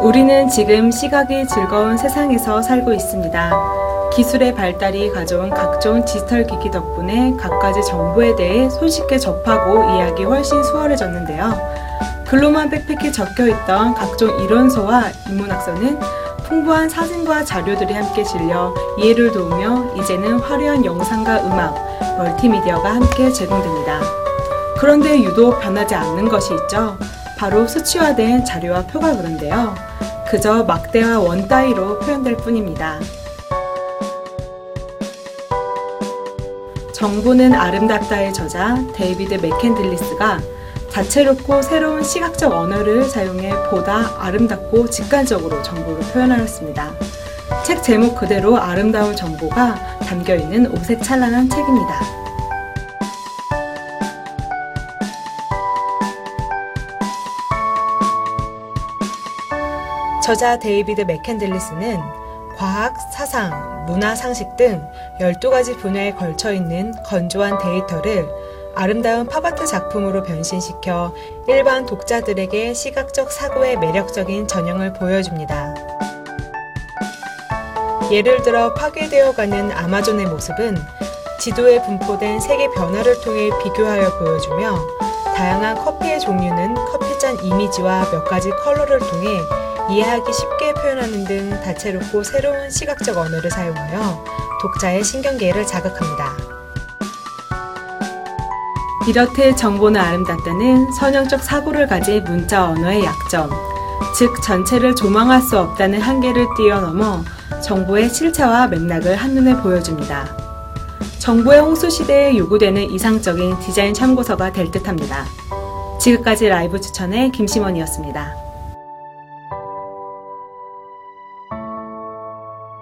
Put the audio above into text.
우리는 지금 시각이 즐거운 세상에서 살고 있습니다. 기술의 발달이 가져온 각종 디지털 기기 덕분에 갖가지 정보에 대해 손쉽게 접하고 이해하기 훨씬 수월해졌는데요. 글로만 빽빽히 적혀 있던 각종 이론서와 인문학서는 풍부한 사진과 자료들이 함께 실려 이해를 도우며 이제는 화려한 영상과 음악, 멀티미디어가 함께 제공됩니다. 그런데 유독 변하지 않는 것이 있죠. 바로 수치화된 자료와 표가 그런데요. 그저 막대와 원 따위로 표현될 뿐입니다. 정보는 아름답다의 저자 데이비드 맥캔들리스가 다채롭고 새로운 시각적 언어를 사용해 보다 아름답고 직관적으로 정보를 표현하였습니다. 책 제목 그대로 아름다운 정보가 담겨 있는 오색 찬란한 책입니다. 저자 데이비드 맥캔들리스는 과학, 사상, 문화 상식 등 12가지 분야에 걸쳐 있는 건조한 데이터를 아름다운 팝아트 작품으로 변신시켜 일반 독자들에게 시각적 사고의 매력적인 전형을 보여줍니다. 예를 들어 파괴되어가는 아마존의 모습은 지도에 분포된 색의 변화를 통해 비교하여 보여주며 다양한 커피의 종류는 커피잔 이미지와 몇 가지 컬러를 통해 이해하기 쉽게 표현하는 등 다채롭고 새로운 시각적 언어를 사용하여 독자의 신경계를 자극합니다. 이렇듯 정보는 아름답다는 선형적 사고를 가진 문자 언어의 약점, 즉 전체를 조망할 수 없다는 한계를 뛰어넘어 정보의 실체와 맥락을 한눈에 보여줍니다. 정보의 홍수 시대에 요구되는 이상적인 디자인 참고서가 될 듯합니다. 지금까지 라이브 추천의 김심원이었습니다.